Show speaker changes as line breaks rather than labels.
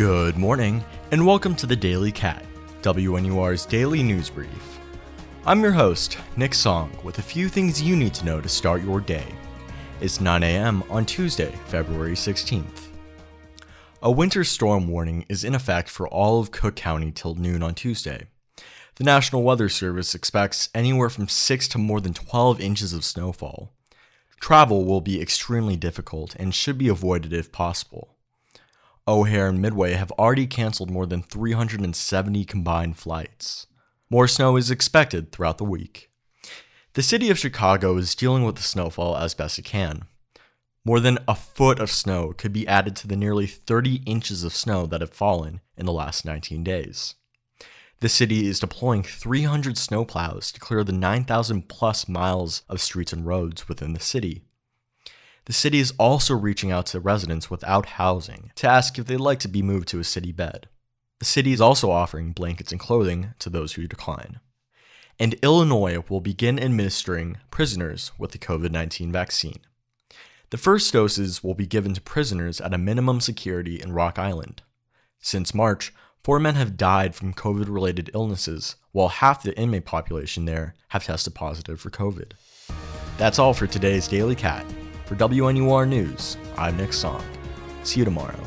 Good morning, and welcome to the Daily Cat, WNUR's daily news brief. I'm your host, Nick Song, with a few things you need to know to start your day. It's 9 a.m. on Tuesday, February 16th. A winter storm warning is in effect for all of Cook County till noon on Tuesday. The National Weather Service expects anywhere from 6 to more than 12 inches of snowfall. Travel will be extremely difficult and should be avoided if possible. O'Hare and Midway have already canceled more than 370 combined flights. More snow is expected throughout the week. The city of Chicago is dealing with the snowfall as best it can. More than a foot of snow could be added to the nearly 30 inches of snow that have fallen in the last 19 days. The city is deploying 300 snowplows to clear the 9,000 plus miles of streets and roads within the city. The city is also reaching out to residents without housing to ask if they'd like to be moved to a city bed. The city is also offering blankets and clothing to those who decline. And Illinois will begin administering prisoners with the COVID 19 vaccine. The first doses will be given to prisoners at a minimum security in Rock Island. Since March, Four men have died from COVID related illnesses, while half the inmate population there have tested positive for COVID. That's all for today's Daily Cat. For WNUR News, I'm Nick Song. See you tomorrow.